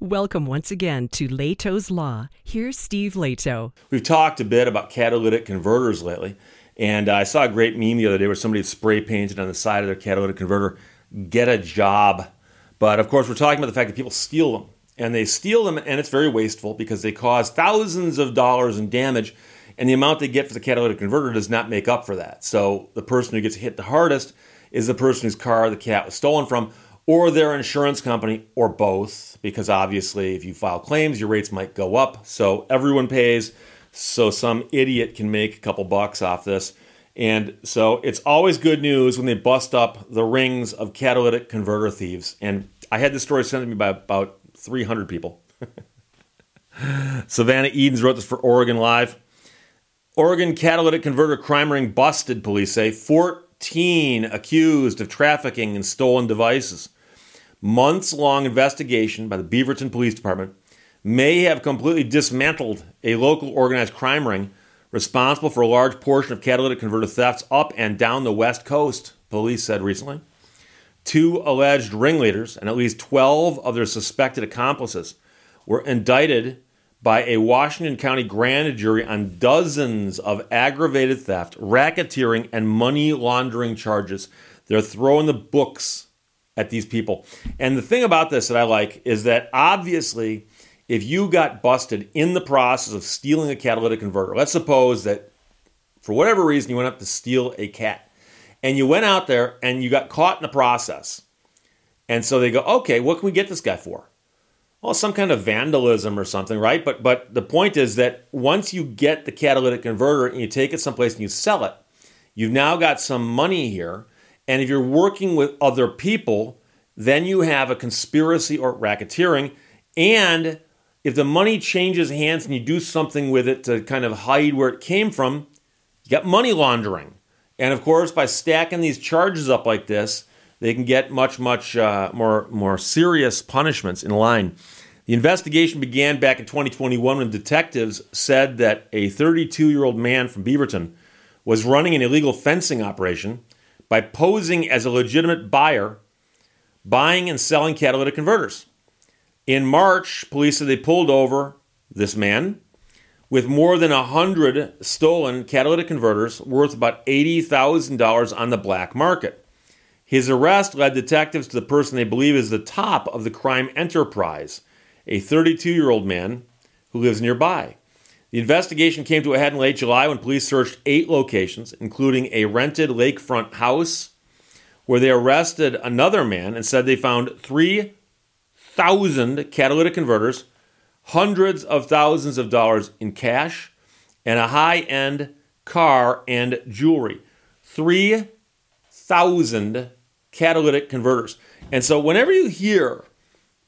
Welcome once again to Lehto's Law. Here's Steve Lehto. We've talked a bit about catalytic converters lately, and I saw a great meme the other day where somebody spray painted on the side of their catalytic converter, get a job. But of course, we're talking about the fact that people steal them. And they steal them, and it's very wasteful because they cause thousands of dollars in damage, and the amount they get for the catalytic converter does not make up for that. So the person who gets hit the hardest is the person whose car the cat was stolen from, or their insurance company, or both, because obviously, if you file claims, your rates might go up. So everyone pays, so some idiot can make a couple bucks off this. And so it's always good news when they bust up the rings of catalytic converter thieves. And I had this story sent to me by about 300 people. Savannah Eadens wrote this for Oregon Live. Oregon catalytic converter crime ring busted, police say. 14 accused of trafficking in stolen devices months long investigation by the Beaverton Police Department may have completely dismantled a local organized crime ring responsible for a large portion of catalytic converter thefts up and down the West Coast, police said recently. Two alleged ringleaders and at least 12 of their suspected accomplices were indicted by a Washington County grand jury on dozens of aggravated theft, racketeering, and money laundering charges. They're throwing the books at these people. And the thing about this that I like is that obviously, if you got busted in the process of stealing a catalytic converter, let's suppose that for whatever reason you went up to steal a cat and you went out there and you got caught in the process. And so they go, okay, what can we get this guy for? Well, some kind of vandalism or something, right? But but the point is that once you get the catalytic converter and you take it someplace and you sell it, you've now got some money here and if you're working with other people, then you have a conspiracy or racketeering. And if the money changes hands and you do something with it to kind of hide where it came from, you got money laundering. And of course, by stacking these charges up like this, they can get much, much uh, more, more serious punishments in line. The investigation began back in 2021 when detectives said that a 32 year old man from Beaverton was running an illegal fencing operation by posing as a legitimate buyer, buying and selling catalytic converters. In March, police said they pulled over this man with more than 100 stolen catalytic converters worth about $80,000 on the black market. His arrest led detectives to the person they believe is the top of the crime enterprise, a 32 year old man who lives nearby. The investigation came to a head in late July when police searched eight locations, including a rented lakefront house, where they arrested another man and said they found 3,000 catalytic converters, hundreds of thousands of dollars in cash, and a high end car and jewelry. 3,000 catalytic converters. And so, whenever you hear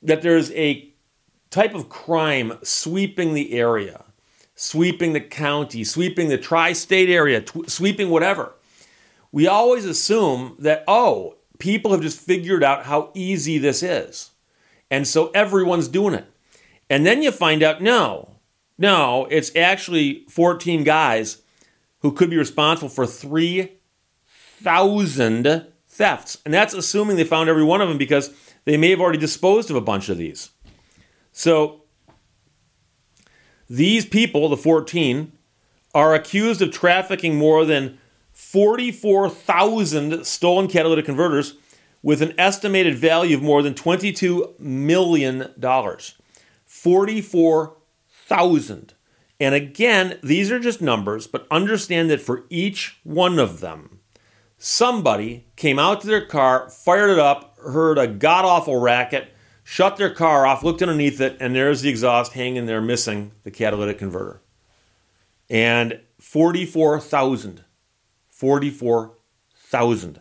that there's a type of crime sweeping the area, sweeping the county, sweeping the tri state area, sweeping whatever. We always assume that, oh, people have just figured out how easy this is. And so everyone's doing it. And then you find out, no, no, it's actually 14 guys who could be responsible for 3,000 thefts. And that's assuming they found every one of them because they may have already disposed of a bunch of these. So these people, the 14, are accused of trafficking more than 44,000 stolen catalytic converters with an estimated value of more than $22 million. 44,000. And again, these are just numbers, but understand that for each one of them, somebody came out to their car, fired it up, heard a god awful racket, shut their car off, looked underneath it, and there's the exhaust hanging there missing the catalytic converter. And 44,000. 44,000.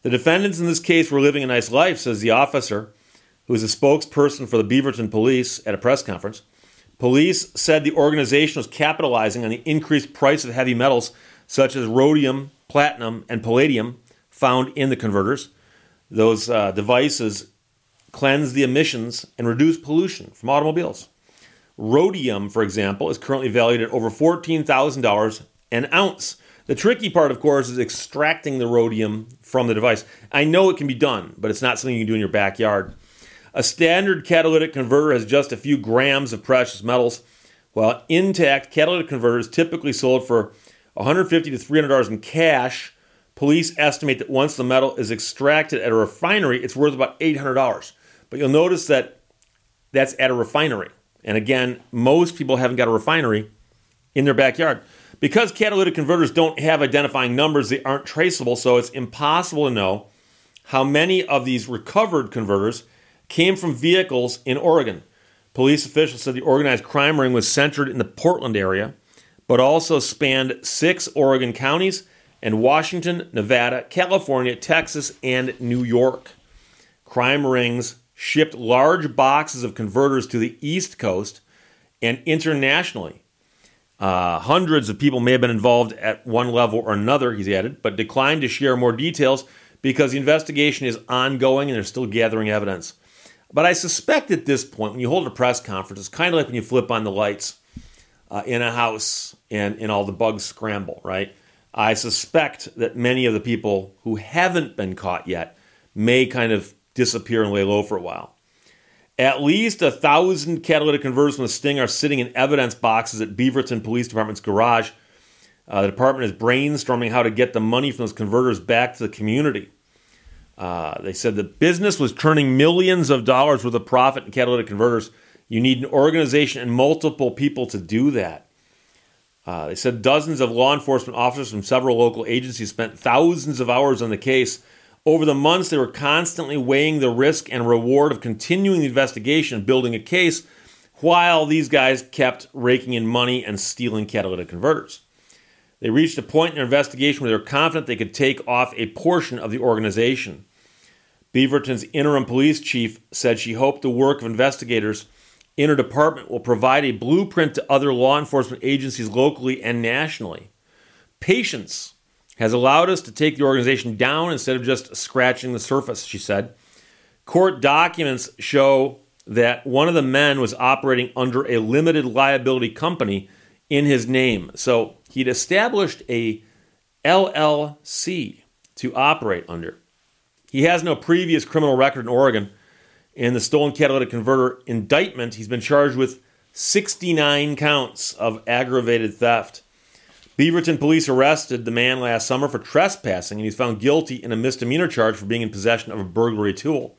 The defendants in this case were living a nice life, says the officer, who is a spokesperson for the Beaverton police at a press conference. Police said the organization was capitalizing on the increased price of heavy metals such as rhodium, platinum, and palladium found in the converters. Those uh, devices cleanse the emissions, and reduce pollution from automobiles. Rhodium, for example, is currently valued at over $14,000 an ounce. The tricky part, of course, is extracting the rhodium from the device. I know it can be done, but it's not something you can do in your backyard. A standard catalytic converter has just a few grams of precious metals, while intact catalytic converters typically sold for 150 to 300 dollars in cash. Police estimate that once the metal is extracted at a refinery, it's worth about $800. But you'll notice that that's at a refinery. And again, most people haven't got a refinery in their backyard. Because catalytic converters don't have identifying numbers, they aren't traceable, so it's impossible to know how many of these recovered converters came from vehicles in Oregon. Police officials said the organized crime ring was centered in the Portland area, but also spanned six Oregon counties and Washington, Nevada, California, Texas, and New York. Crime rings shipped large boxes of converters to the East Coast and internationally. Uh, hundreds of people may have been involved at one level or another, he's added, but declined to share more details because the investigation is ongoing and they're still gathering evidence. But I suspect at this point, when you hold a press conference, it's kind of like when you flip on the lights uh, in a house and, and all the bugs scramble, right? I suspect that many of the people who haven't been caught yet may kind of disappear and lay low for a while. At least a thousand catalytic converters from the Sting are sitting in evidence boxes at Beaverton Police Department's garage. Uh, the department is brainstorming how to get the money from those converters back to the community. Uh, they said the business was turning millions of dollars worth of profit in catalytic converters. You need an organization and multiple people to do that. Uh, they said dozens of law enforcement officers from several local agencies spent thousands of hours on the case over the months, they were constantly weighing the risk and reward of continuing the investigation and building a case while these guys kept raking in money and stealing catalytic converters. They reached a point in their investigation where they were confident they could take off a portion of the organization. Beaverton's interim police chief said she hoped the work of investigators in her department will provide a blueprint to other law enforcement agencies locally and nationally. Patience has allowed us to take the organization down instead of just scratching the surface, she said. Court documents show that one of the men was operating under a limited liability company in his name. So he'd established a LLC to operate under. He has no previous criminal record in Oregon. In the stolen catalytic converter indictment, he's been charged with 69 counts of aggravated theft. Beaverton police arrested the man last summer for trespassing, and he's found guilty in a misdemeanor charge for being in possession of a burglary tool.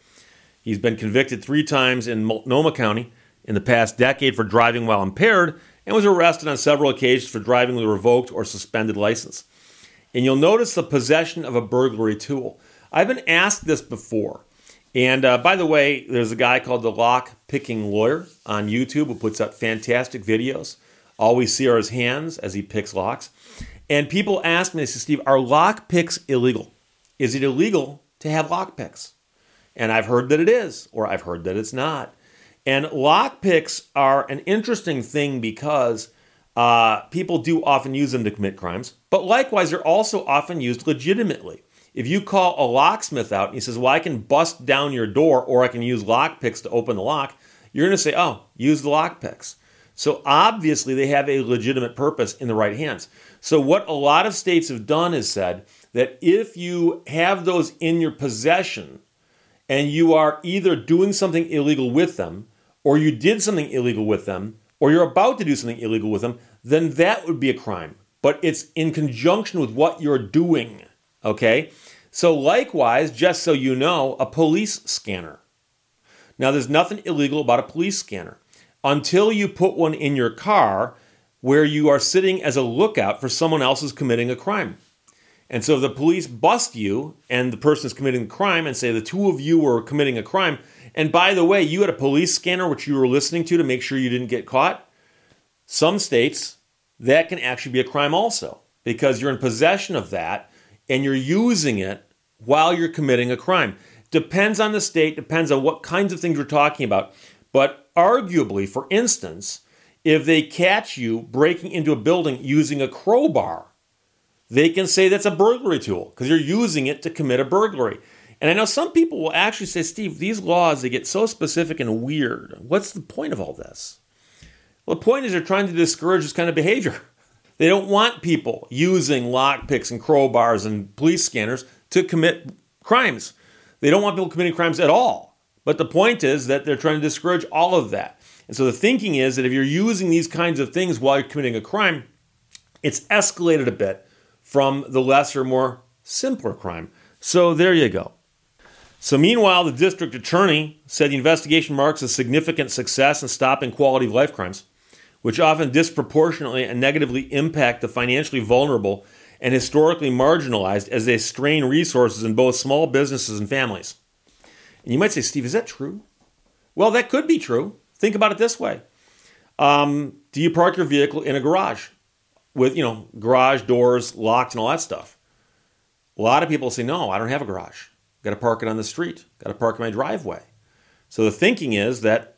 He's been convicted three times in Multnomah County in the past decade for driving while impaired and was arrested on several occasions for driving with a revoked or suspended license. And you'll notice the possession of a burglary tool. I've been asked this before. And uh, by the way, there's a guy called the Lock Picking Lawyer on YouTube who puts up fantastic videos. All we see are his hands as he picks locks. And people ask me, they say, Steve, are lock picks illegal? Is it illegal to have lock picks? And I've heard that it is, or I've heard that it's not. And lock picks are an interesting thing because uh, people do often use them to commit crimes, but likewise, they're also often used legitimately. If you call a locksmith out and he says, Well, I can bust down your door or I can use lock picks to open the lock, you're going to say, Oh, use the lock picks. So obviously, they have a legitimate purpose in the right hands. So, what a lot of states have done is said that if you have those in your possession and you are either doing something illegal with them, or you did something illegal with them, or you're about to do something illegal with them, then that would be a crime. But it's in conjunction with what you're doing. Okay? So, likewise, just so you know, a police scanner. Now, there's nothing illegal about a police scanner until you put one in your car where you are sitting as a lookout for someone else who's committing a crime. And so the police bust you and the person is committing a crime and say the two of you were committing a crime. And by the way, you had a police scanner which you were listening to to make sure you didn't get caught. Some states, that can actually be a crime also because you're in possession of that and you're using it while you're committing a crime. Depends on the state, depends on what kinds of things we're talking about. But arguably, for instance, if they catch you breaking into a building using a crowbar, they can say that's a burglary tool because you're using it to commit a burglary. And I know some people will actually say, Steve, these laws, they get so specific and weird. What's the point of all this? Well, the point is they're trying to discourage this kind of behavior. They don't want people using lockpicks and crowbars and police scanners to commit crimes. They don't want people committing crimes at all But the point is that they're trying to discourage all of that. And so the thinking is that if you're using these kinds of things while you're committing a crime, it's escalated a bit from the lesser, more simpler crime. So there you go. So, meanwhile, the district attorney said the investigation marks a significant success in stopping quality of life crimes, which often disproportionately and negatively impact the financially vulnerable and historically marginalized as they strain resources in both small businesses and families. And you might say, Steve, is that true? Well, that could be true. Think about it this way um, Do you park your vehicle in a garage with, you know, garage doors locked and all that stuff? A lot of people say, no, I don't have a garage. Got to park it on the street. Got to park in my driveway. So the thinking is that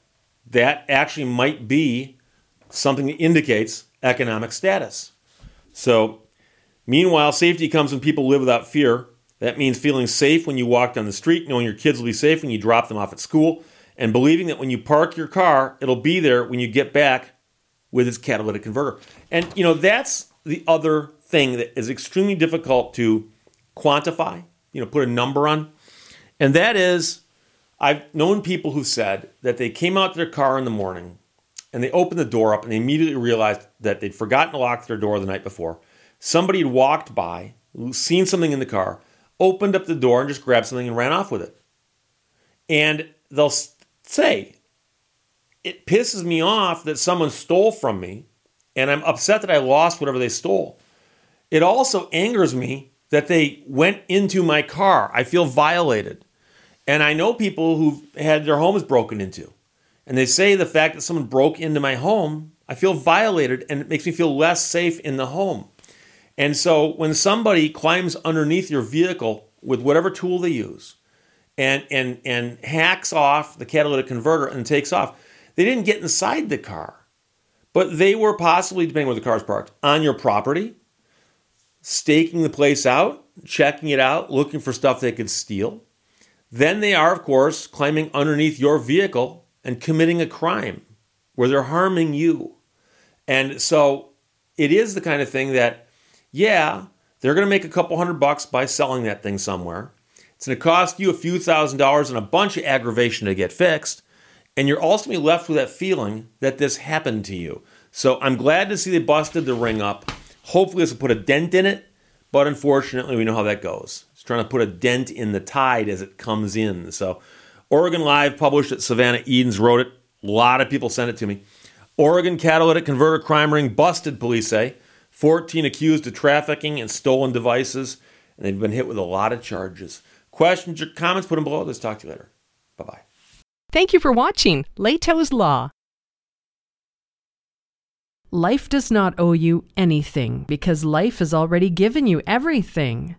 that actually might be something that indicates economic status. So, meanwhile, safety comes when people live without fear. That means feeling safe when you walk down the street, knowing your kids will be safe when you drop them off at school, and believing that when you park your car, it'll be there when you get back with its catalytic converter. And, you know, that's the other thing that is extremely difficult to quantify, you know, put a number on. And that is, I've known people who said that they came out to their car in the morning and they opened the door up and they immediately realized that they'd forgotten to lock their door the night before. Somebody had walked by, seen something in the car, opened up the door and just grabbed something and ran off with it. And they'll say, it pisses me off that someone stole from me, and I'm upset that I lost whatever they stole. It also angers me that they went into my car. I feel violated. And I know people who've had their homes broken into. And they say the fact that someone broke into my home, I feel violated and it makes me feel less safe in the home. And so when somebody climbs underneath your vehicle with whatever tool they use and, and, and hacks off the catalytic converter and takes off, they didn't get inside the car, but they were possibly, depending where the car is parked, on your property staking the place out, checking it out, looking for stuff they could steal. Then they are, of course, climbing underneath your vehicle and committing a crime where they're harming you. And so it is the kind of thing that, yeah, they're going to make a couple hundred bucks by selling that thing somewhere. It's going to cost you a few thousand dollars and a bunch of aggravation to get fixed. And you're ultimately left with that feeling that this happened to you. So I'm glad to see they busted the ring up. Hopefully, this will put a dent in it, but unfortunately, we know how that goes. It's trying to put a dent in the tide as it comes in. So, Oregon Live published it. Savannah Eadens wrote it. A lot of people sent it to me. Oregon catalytic converter crime ring busted, police say. 14 accused of trafficking and stolen devices, and they've been hit with a lot of charges. Questions or comments, put them below. Let's talk to you later. Bye bye. Thank you for watching Lehto's Law. Life does not owe you anything because life has already given you everything.